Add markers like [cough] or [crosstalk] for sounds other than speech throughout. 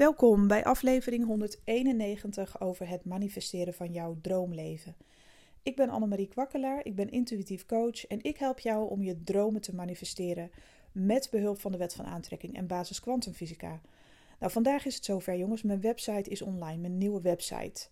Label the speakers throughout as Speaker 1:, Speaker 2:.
Speaker 1: Welkom bij aflevering 191 over het manifesteren van jouw droomleven. Ik ben Annemarie Kwakkelaar, ik ben intuïtief coach en ik help jou om je dromen te manifesteren met behulp van de wet van aantrekking en basis kwantumfysica. Nou, vandaag is het zover jongens, mijn website is online, mijn nieuwe website.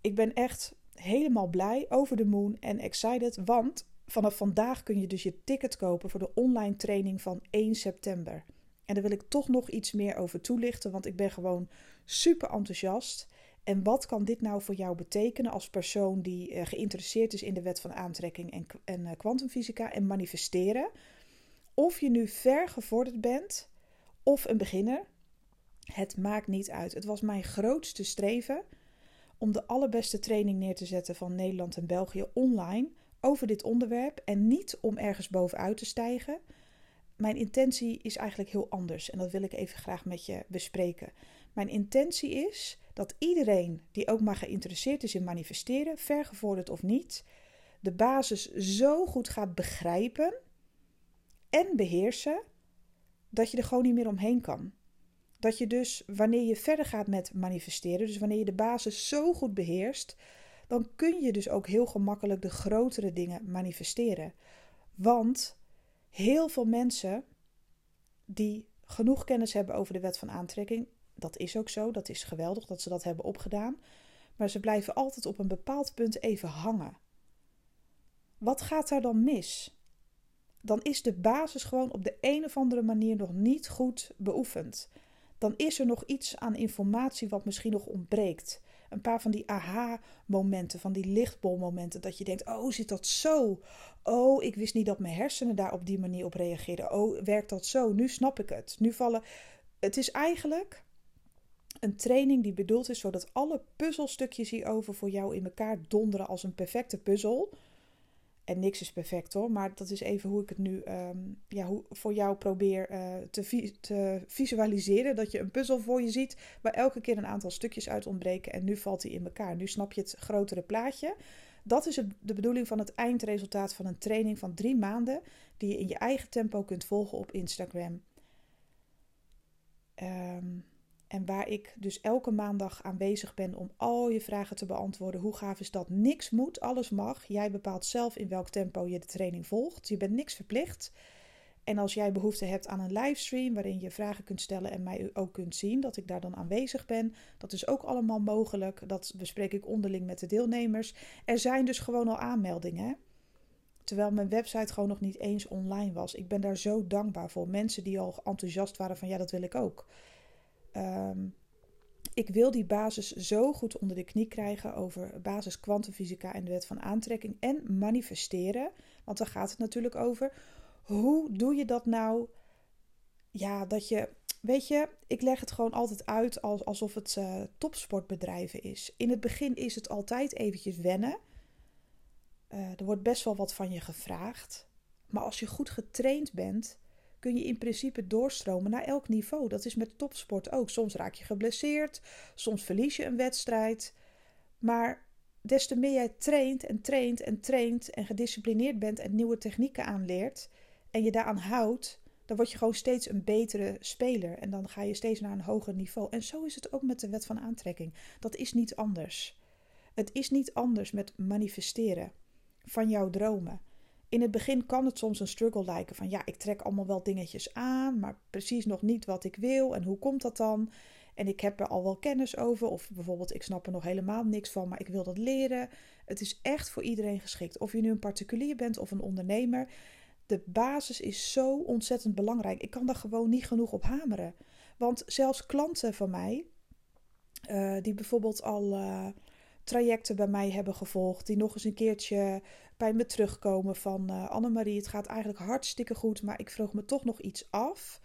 Speaker 1: Ik ben echt helemaal blij, over de moon en excited, want vanaf vandaag kun je dus je ticket kopen voor de online training van 1 september. En daar wil ik toch nog iets meer over toelichten, want ik ben gewoon super enthousiast. En wat kan dit nou voor jou betekenen als persoon die uh, geïnteresseerd is in de wet van aantrekking en, en uh, kwantumfysica en manifesteren? Of je nu ver gevorderd bent of een beginner, het maakt niet uit. Het was mijn grootste streven om de allerbeste training neer te zetten van Nederland en België online over dit onderwerp en niet om ergens bovenuit te stijgen mijn intentie is eigenlijk heel anders en dat wil ik even graag met je bespreken. Mijn intentie is dat iedereen die ook maar geïnteresseerd is in manifesteren, vergevorderd of niet, de basis zo goed gaat begrijpen en beheersen dat je er gewoon niet meer omheen kan. Dat je dus wanneer je verder gaat met manifesteren, dus wanneer je de basis zo goed beheerst, dan kun je dus ook heel gemakkelijk de grotere dingen manifesteren. Want heel veel mensen die genoeg kennis hebben over de wet van aantrekking, dat is ook zo, dat is geweldig dat ze dat hebben opgedaan, maar ze blijven altijd op een bepaald punt even hangen. Wat gaat daar dan mis? Dan is de basis gewoon op de een of andere manier nog niet goed beoefend. Dan is er nog iets aan informatie wat misschien nog ontbreekt een paar van die aha-momenten, van die lichtbolmomenten. Dat je denkt: oh, zit dat zo? Oh, ik wist niet dat mijn hersenen daar op die manier op reageerden. Oh, werkt dat zo? Nu snap ik het. Nu vallen. Het is eigenlijk een training die bedoeld is zodat alle puzzelstukjes hierover voor jou in elkaar donderen als een perfecte puzzel. En niks is perfect hoor, maar dat is even hoe ik het nu ehm, ja, hoe, voor jou probeer uh, te, te, visualiseren. Dat je een puzzel voor je ziet waar elke keer een aantal stukjes uit ontbreken en nu valt hij in elkaar. Nu snap je het grotere plaatje. Dat is de bedoeling van het eindresultaat van een training van drie maanden die je in je eigen tempo kunt volgen op Instagram. Um, en waar ik dus elke maandag aanwezig ben om al je vragen te beantwoorden. Hoe gaaf is dat? Niks moet, alles mag. Jij bepaalt zelf in welk tempo je de training volgt. Je bent niks verplicht. En als jij behoefte hebt aan een livestream waarin je vragen kunt stellen en mij ook kunt zien, dat ik daar dan aanwezig ben, dat is ook allemaal mogelijk. Dat bespreek ik onderling met de deelnemers. Er zijn dus gewoon al aanmeldingen. Terwijl mijn website gewoon nog niet eens online was. Ik ben daar zo dankbaar voor. Mensen die al enthousiast waren van ja, dat wil ik ook. Ehm, ik wil die basis zo goed onder de knie krijgen over basis kwantumfysica en de wet van aantrekking en manifesteren. Want daar gaat het natuurlijk over. Hoe doe je dat nou? Ja, dat je. Weet je, ik leg het gewoon altijd uit alsof het uh, topsportbedrijven is. In het begin is het altijd eventjes wennen. Uh, er wordt best wel wat van je gevraagd. Maar als je goed getraind bent, kun je in principe doorstromen naar elk niveau. Dat is met topsport ook. Soms raak je geblesseerd, soms verlies je een wedstrijd. Maar des te meer jij traint en traint en traint en gedisciplineerd bent en nieuwe technieken aanleert en je daaraan houdt, dan word je gewoon steeds een betere speler en dan ga je steeds naar een hoger niveau. En zo is het ook met de wet van aantrekking. Dat is niet anders. Het is niet anders met manifesteren van jouw dromen. In het begin kan het soms een struggle lijken van ja, ik trek allemaal wel dingetjes aan, maar precies nog niet wat ik wil en hoe komt dat dan? En ik heb er al wel kennis over, of bijvoorbeeld ik snap er nog helemaal niks van, maar ik wil dat leren. Het is echt voor iedereen geschikt. Of je nu een particulier bent of een ondernemer, de basis is zo ontzettend belangrijk. Ik kan daar gewoon niet genoeg op hameren. Want zelfs klanten van mij, uh, die bijvoorbeeld al. Uh, trajecten bij mij hebben gevolgd. Die nog eens een keertje bij me terugkomen van uh, Annemarie, het gaat eigenlijk hartstikke goed, maar ik vroeg me toch nog iets af.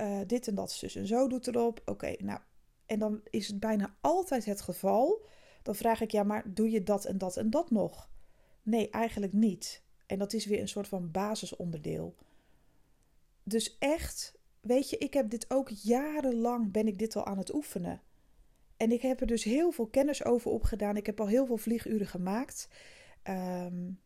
Speaker 1: Uh, dit en dat zus en zo doet erop. Oké, nou, en dan is het bijna altijd het geval. Dan vraag ik, ja, maar doe je dat en dat en dat nog? Nee, eigenlijk niet. En dat is weer een soort van basisonderdeel. Dus echt, weet je, ik heb dit ook jarenlang ben ik dit al aan het oefenen. En ik heb er dus heel veel kennis over opgedaan. Ik heb al heel veel vlieguren gemaakt. Um,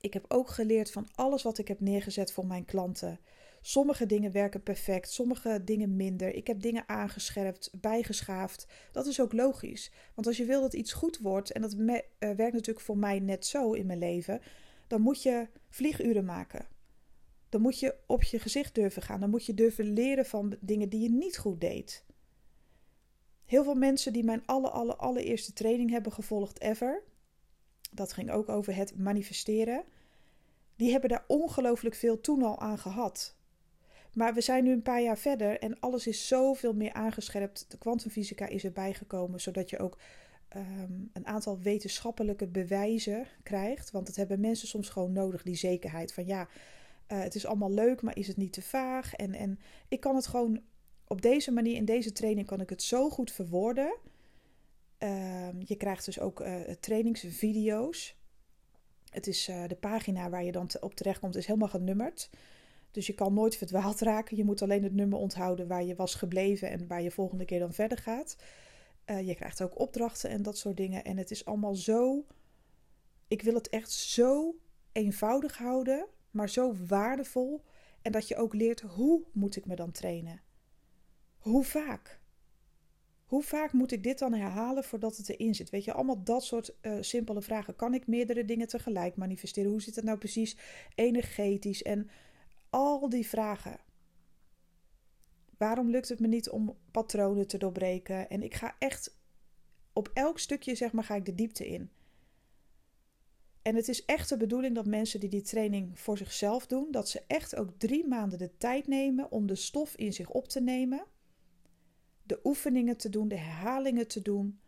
Speaker 1: ik heb ook geleerd van alles wat ik heb neergezet voor mijn klanten. Sommige dingen werken perfect, sommige dingen minder. Ik heb dingen aangescherpt, bijgeschaafd. Dat is ook logisch. Want als je wil dat iets goed wordt, en dat uh, werkt natuurlijk voor mij net zo in mijn leven, dan moet je vlieguren maken. Dan moet je op je gezicht durven gaan. Dan moet je durven leren van dingen die je niet goed deed. Heel veel mensen die mijn alle, alle, allereerste training hebben gevolgd ever, dat ging ook over het manifesteren, die hebben daar ongelooflijk veel toen al aan gehad. Maar we zijn nu een paar jaar verder en alles is zoveel meer aangescherpt. De kwantumfysica is erbij gekomen, zodat je ook um, een aantal wetenschappelijke bewijzen krijgt. Want dat hebben mensen soms gewoon nodig, die zekerheid van ja, uh, het is allemaal leuk, maar is het niet te vaag? En, en ik kan het gewoon op deze manier, in deze training, kan ik het zo goed verwoorden. Um, je krijgt dus ook uh, trainingsvideo's. Het is uh, de pagina waar je dan op terechtkomt, is helemaal genummerd. Dus je kan nooit verdwaald raken. Je moet alleen het nummer onthouden waar je was gebleven en waar je volgende keer dan verder gaat. Uh, je krijgt ook opdrachten en dat soort dingen. En het is allemaal zo. Ik wil het echt zo eenvoudig houden, maar zo waardevol. En dat je ook leert hoe moet ik me dan trainen? Hoe vaak? Hoe vaak moet ik dit dan herhalen voordat het erin zit? Weet je, allemaal dat soort uh, simpele vragen. Kan ik meerdere dingen tegelijk manifesteren? Hoe zit het nou precies energetisch? En al die vragen. Waarom lukt het me niet om patronen te doorbreken? En ik ga echt op elk stukje, zeg maar, ga ik de diepte in. En het is echt de bedoeling dat mensen die die training voor zichzelf doen, dat ze echt ook drie maanden de tijd nemen om de stof in zich op te nemen, de oefeningen te doen, de herhalingen te doen.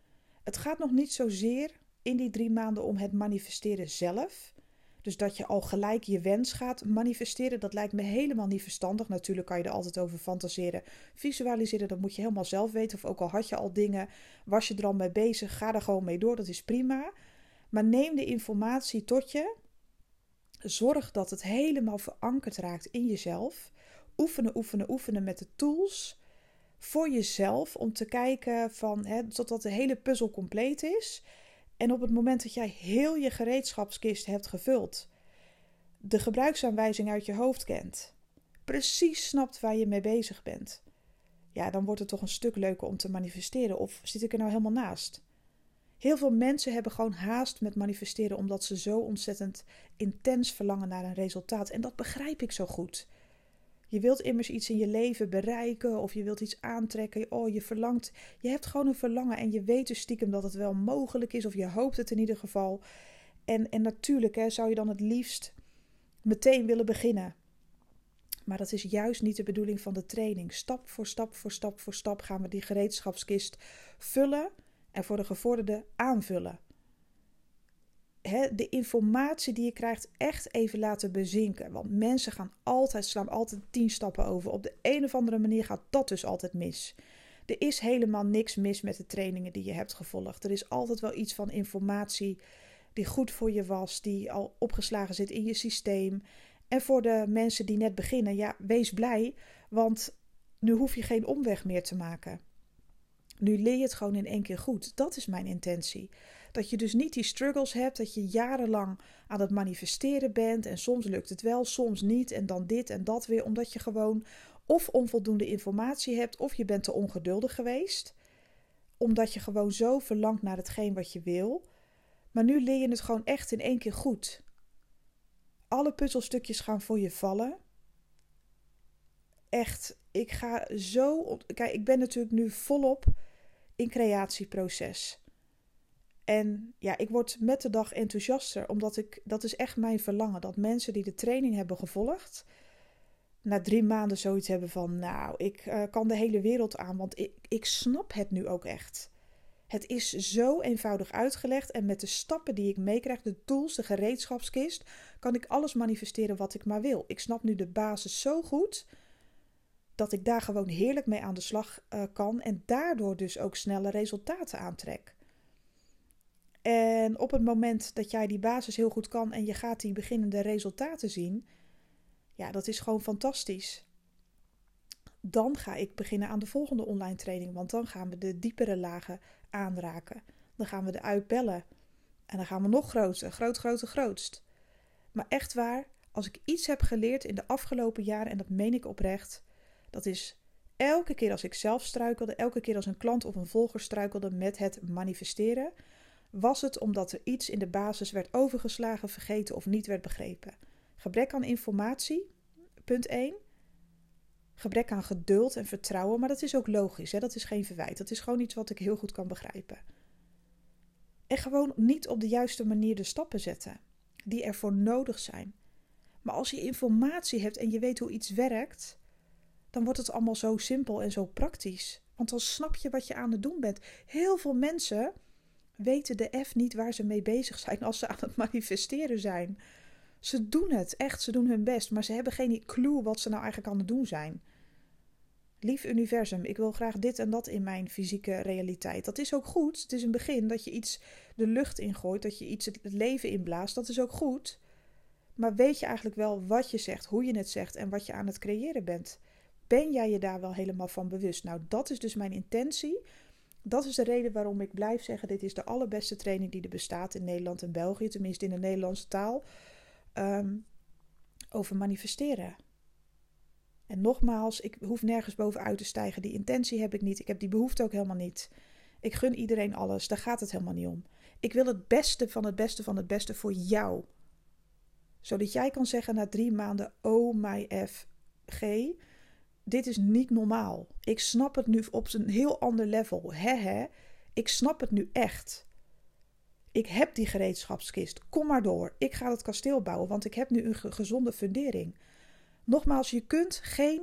Speaker 1: Het gaat nog niet zozeer in die drie maanden om het manifesteren zelf. Dus dat je al gelijk je wens gaat manifesteren, dat lijkt me helemaal niet verstandig. Natuurlijk kan je er altijd over fantaseren. Visualiseren, dat moet je helemaal zelf weten. Of ook al had je al dingen, was je er al mee bezig, ga er gewoon mee door, dat is prima. Maar neem de informatie tot je. Zorg dat het helemaal verankerd raakt in jezelf. Oefenen, oefenen, oefenen met de tools voor jezelf om te kijken van, hè, totdat de hele puzzel compleet is. En op het moment dat jij heel je gereedschapskist hebt gevuld, de gebruiksaanwijzing uit je hoofd kent, precies snapt waar je mee bezig bent, ja, dan wordt het toch een stuk leuker om te manifesteren. Of zit ik er nou helemaal naast? Heel veel mensen hebben gewoon haast met manifesteren omdat ze zo ontzettend intens verlangen naar een resultaat. En dat begrijp ik zo goed. Je wilt immers iets in je leven bereiken of je wilt iets aantrekken. Oh, je verlangt. Je hebt gewoon een verlangen en je weet dus stiekem dat het wel mogelijk is of je hoopt het in ieder geval. En, en natuurlijk hè, zou je dan het liefst meteen willen beginnen. Maar dat is juist niet de bedoeling van de training. Stap voor stap voor stap voor stap gaan we die gereedschapskist vullen en voor de gevorderde aanvullen de informatie die je krijgt echt even laten bezinken. Want mensen gaan altijd, slaan altijd tien stappen over. Op de een of andere manier gaat dat dus altijd mis. Er is helemaal niks mis met de trainingen die je hebt gevolgd. Er is altijd wel iets van informatie die goed voor je was, die al opgeslagen zit in je systeem. En voor de mensen die net beginnen, ja, wees blij, want nu hoef je geen omweg meer te maken. Nu leer je het gewoon in één keer goed. Dat is mijn intentie. Dat je dus niet die struggles hebt, dat je jarenlang aan het manifesteren bent en soms lukt het wel, soms niet en dan dit en dat weer, omdat je gewoon of onvoldoende informatie hebt of je bent te ongeduldig geweest, omdat je gewoon zo verlangt naar hetgeen wat je wil. Maar nu leer je het gewoon echt in één keer goed. Alle puzzelstukjes gaan voor je vallen. Echt, ik ga zo. Kijk, ik ben natuurlijk nu volop in creatieproces. En ja, ik word met de dag enthousiaster, omdat ik, dat is echt mijn verlangen, dat mensen die de training hebben gevolgd, na drie maanden zoiets hebben van, nou, ik uh, kan de hele wereld aan, want ik, ik snap het nu ook echt. Het is zo eenvoudig uitgelegd en met de stappen die ik meekrijg, de tools, de gereedschapskist, kan ik alles manifesteren wat ik maar wil. Ik snap nu de basis zo goed dat ik daar gewoon heerlijk mee aan de slag uh, kan en daardoor dus ook snelle resultaten aantrek. En op het moment dat jij die basis heel goed kan en je gaat die beginnende resultaten zien, ja, dat is gewoon fantastisch. Dan ga ik beginnen aan de volgende online training, want dan gaan we de diepere lagen aanraken. Dan gaan we de uitbellen en dan gaan we nog groter, groot, groter, grootst. Maar echt waar, Als ik iets heb geleerd in de afgelopen jaren, en dat meen ik oprecht, dat is elke keer als ik zelf struikelde, elke keer als een klant of een volger struikelde met het manifesteren, was het omdat er iets in de basis werd overgeslagen, vergeten of niet werd begrepen. Gebrek aan informatie, punt 1. Gebrek aan geduld en vertrouwen, maar dat is ook logisch, hè? dat is geen verwijt. Dat is gewoon iets wat ik heel goed kan begrijpen. En gewoon niet op de juiste manier de stappen zetten die ervoor nodig zijn. Maar als je informatie hebt en je weet hoe iets werkt, dan wordt het allemaal zo simpel en zo praktisch. Want dan snap je wat je aan het doen bent. Heel veel mensen weten de F niet waar ze mee bezig zijn als ze aan het manifesteren zijn. Ze doen het, echt, ze doen hun best, maar ze hebben geen clue wat ze nou eigenlijk aan het doen zijn. Lief universum, ik wil graag dit en dat in mijn fysieke realiteit. Dat is ook goed. Het is een begin dat je iets de lucht ingooit, dat je iets het leven inblaast. Dat is ook goed. Maar weet je eigenlijk wel wat je zegt, hoe je het zegt en wat je aan het creëren bent? Ben jij je daar wel helemaal van bewust? Nou, dat is dus mijn intentie. Dat is de reden waarom ik blijf zeggen: dit is de allerbeste training die er bestaat in Nederland en België, tenminste in de Nederlandse taal, um, over manifesteren. En nogmaals, ik hoef nergens bovenuit te stijgen. Die intentie heb ik niet. Ik heb die behoefte ook helemaal niet. Ik gun iedereen alles. Daar gaat het helemaal niet om. Ik wil het beste van het beste van het beste voor jou. Zodat jij kan zeggen na drie maanden: Oh my FG, dit is niet normaal. Ik snap het nu op een heel ander level. He Ik snap het nu echt. Ik heb die gereedschapskist. Kom maar door. Ik ga het kasteel bouwen, want ik heb nu een gezonde fundering. Nogmaals, je kunt geen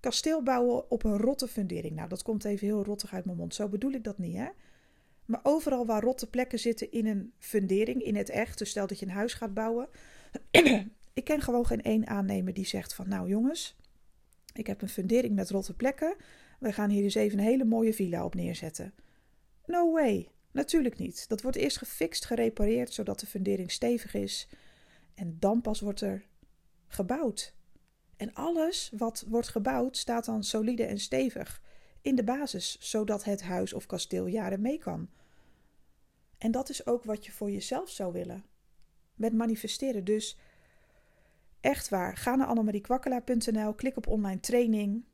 Speaker 1: kasteel bouwen op een rotte fundering. Nou, dat komt even heel rottig uit mijn mond. Zo bedoel ik dat niet, hè? Maar overal waar rotte plekken zitten in een fundering, in het echt, dus stel dat je een huis gaat bouwen. [clears throat] ik ken gewoon geen één aannemer die zegt van, nou jongens, ik heb een fundering met rotte plekken. We gaan hier dus even een hele mooie villa op neerzetten. No way, natuurlijk niet. Dat wordt eerst gefixt, gerepareerd, zodat de fundering stevig is. En dan pas wordt er gebouwd. En alles wat wordt gebouwd staat dan solide en stevig in de basis, zodat het huis of kasteel jaren mee kan. En dat is ook wat je voor jezelf zou willen. Met manifesteren. Dus echt waar, ga naar annemariekwakkelaar.nl, klik op online training,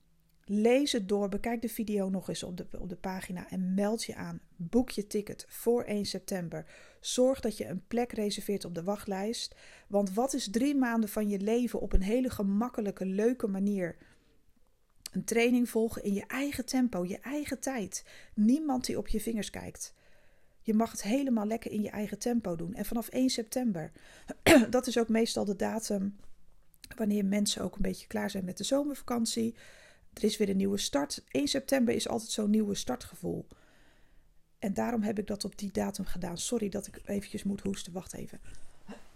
Speaker 1: lees het door, bekijk de video nog eens op de, op de pagina en meld je aan. Boek je ticket voor 1 september. Zorg dat je een plek reserveert op de wachtlijst. Want wat is drie maanden van je leven op een hele gemakkelijke, leuke manier? Een training volgen in je eigen tempo, je eigen tijd. Niemand die op je vingers kijkt. Je mag het helemaal lekker in je eigen tempo doen. En vanaf 1 september, [clears throat] dat is ook meestal de datum wanneer mensen ook een beetje klaar zijn met de zomervakantie. Er is weer een nieuwe start. 1 september is altijd zo'n nieuwe startgevoel. En daarom heb ik dat op die datum gedaan. Sorry dat ik eventjes moet hoesten. Wacht even.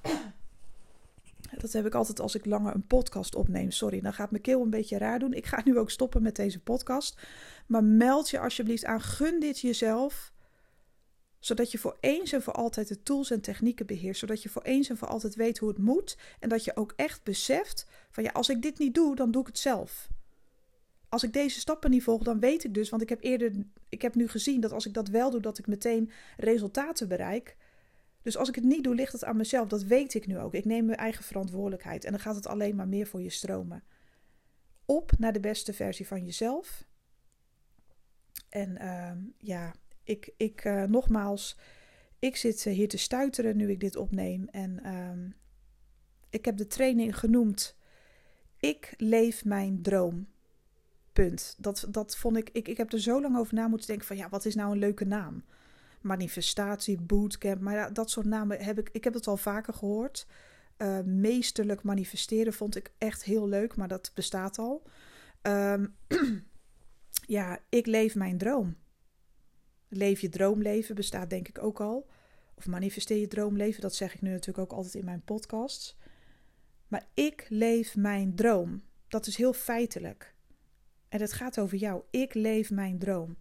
Speaker 1: [clears throat] Dat heb ik altijd als ik langer een podcast opneem. Sorry, dan gaat mijn keel een beetje raar doen. Ik ga nu ook stoppen met deze podcast. Maar meld je alsjeblieft aan. Gun dit jezelf. Zodat je voor eens en voor altijd de tools en technieken beheerst. Zodat je voor eens en voor altijd weet hoe het moet. En dat je ook echt beseft van ja, als ik dit niet doe, dan doe ik het zelf als ik deze stappen niet volg, dan weet ik dus, want ik heb eerder, ik heb nu gezien dat als ik dat wel doe, dat ik meteen resultaten bereik. Dus als ik het niet doe, ligt het aan mezelf. Dat weet ik nu ook. Ik neem mijn eigen verantwoordelijkheid en dan gaat het alleen maar meer voor je stromen. Op naar de beste versie van jezelf. En uh, ja, ik, ik uh, nogmaals, ik zit hier te stuiteren nu ik dit opneem. En uh, ik heb de training genoemd. Ik leef mijn droom. Punt. Dat, dat vond ik, ik. Ik heb er zo lang over na moeten denken: van ja, wat is nou een leuke naam? Manifestatie, bootcamp. Maar dat soort namen heb ik. Ik heb het al vaker gehoord. Uh, meesterlijk manifesteren vond ik echt heel leuk, maar dat bestaat al. Um, [clears throat] ja, ik leef mijn droom. Leef je droomleven bestaat denk ik ook al. Of manifesteer je droomleven, dat zeg ik nu natuurlijk ook altijd in mijn podcasts. Maar ik leef mijn droom. Dat is heel feitelijk. En het gaat over jou. Ik leef mijn droom.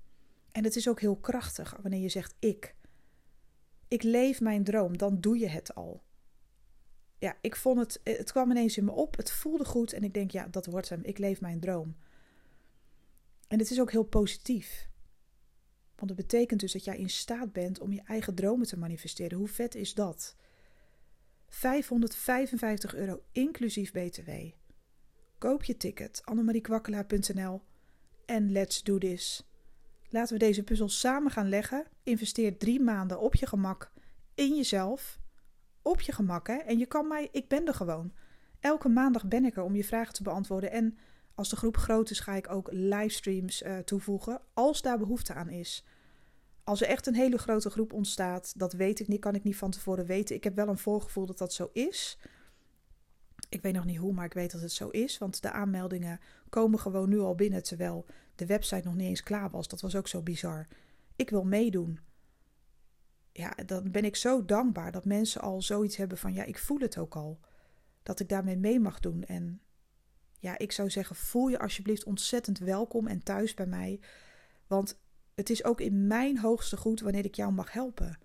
Speaker 1: En het is ook heel krachtig wanneer je zegt ik. Ik leef mijn droom, dan doe je het al. Ja, ik vond het, het kwam ineens in me op, het voelde goed en ik denk, ja, dat wordt hem. Ik leef mijn droom. En het is ook heel positief. Want het betekent dus dat jij in staat bent om je eigen dromen te manifesteren. Hoe vet is dat? 555 euro inclusief BTW. Koop je ticket annemariekwakkelaar.nl en let's do this. Laten we deze puzzel samen gaan leggen. Investeer drie maanden op je gemak in jezelf. Op je gemak, hè? En je kan mij, ik ben er gewoon. Elke maandag ben ik er om je vragen te beantwoorden. En als de groep groot is, ga ik ook livestreams uh, toevoegen. Als daar behoefte aan is. Als er echt een hele grote groep ontstaat, dat weet ik niet, kan ik niet van tevoren weten. Ik heb wel een voorgevoel dat dat zo is. Ik weet nog niet hoe, maar ik weet dat het zo is. Want de aanmeldingen komen gewoon nu al binnen, terwijl de website nog niet eens klaar was. Dat was ook zo bizar. Ik wil meedoen. Ja, dan ben ik zo dankbaar dat mensen al zoiets hebben van, ja, ik voel het ook al. Dat ik daarmee mee mag doen. En ja, ik zou zeggen, voel je alsjeblieft ontzettend welkom en thuis bij mij. Want het is ook in mijn hoogste goed wanneer ik jou mag helpen.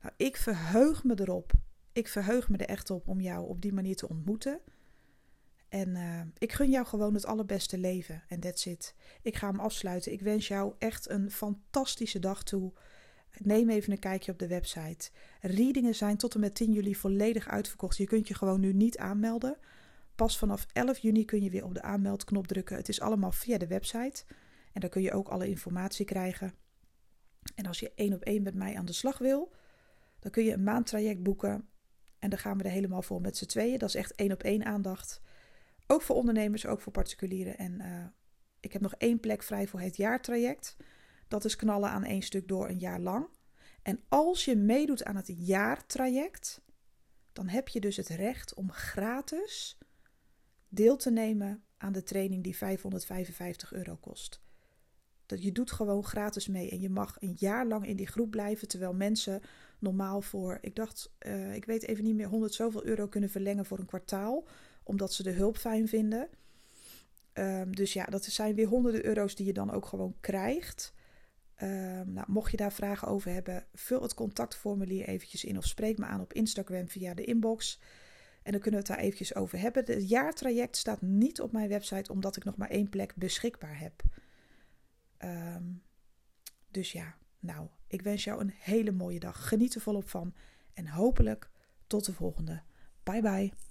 Speaker 1: Nou, ik verheug me erop. Ik verheug me er echt op om jou op die manier te ontmoeten. En uh, ik gun jou gewoon het allerbeste leven. En that's it. Ik ga hem afsluiten. Ik wens jou echt een fantastische dag toe. Neem even een kijkje op de website. Readingen zijn tot en met 10 juli volledig uitverkocht. Je kunt je gewoon nu niet aanmelden. Pas vanaf 11 juni kun je weer op de aanmeldknop drukken. Het is allemaal via de website. En daar kun je ook alle informatie krijgen. En als je één op één met mij aan de slag wil, dan kun je een maandtraject boeken. En dan gaan we er helemaal voor met z'n tweeën. Dat is echt één op één aandacht. Ook voor ondernemers, ook voor particulieren. En uh, ik heb nog één plek vrij voor het jaartraject. Dat is knallen aan één stuk door een jaar lang. En als je meedoet aan het jaartraject, dan heb je dus het recht om gratis deel te nemen aan de training die 555 euro kost. Dat je doet gewoon gratis mee en je mag een jaar lang in die groep blijven, terwijl mensen normaal voor, ik dacht, uh, ik weet even niet meer, 100 zoveel euro kunnen verlengen voor een kwartaal, omdat ze de hulp fijn vinden. Um, dus ja, dat zijn weer honderden euro's die je dan ook gewoon krijgt. Um, nou, mocht je daar vragen over hebben, vul het contactformulier eventjes in of spreek me aan op Instagram via de inbox. En dan kunnen we het daar eventjes over hebben. Het jaartraject staat niet op mijn website, omdat ik nog maar één plek beschikbaar heb. Um, dus ja, nou, ik wens jou een hele mooie dag. Geniet er volop van. En hopelijk tot de volgende. Bye bye.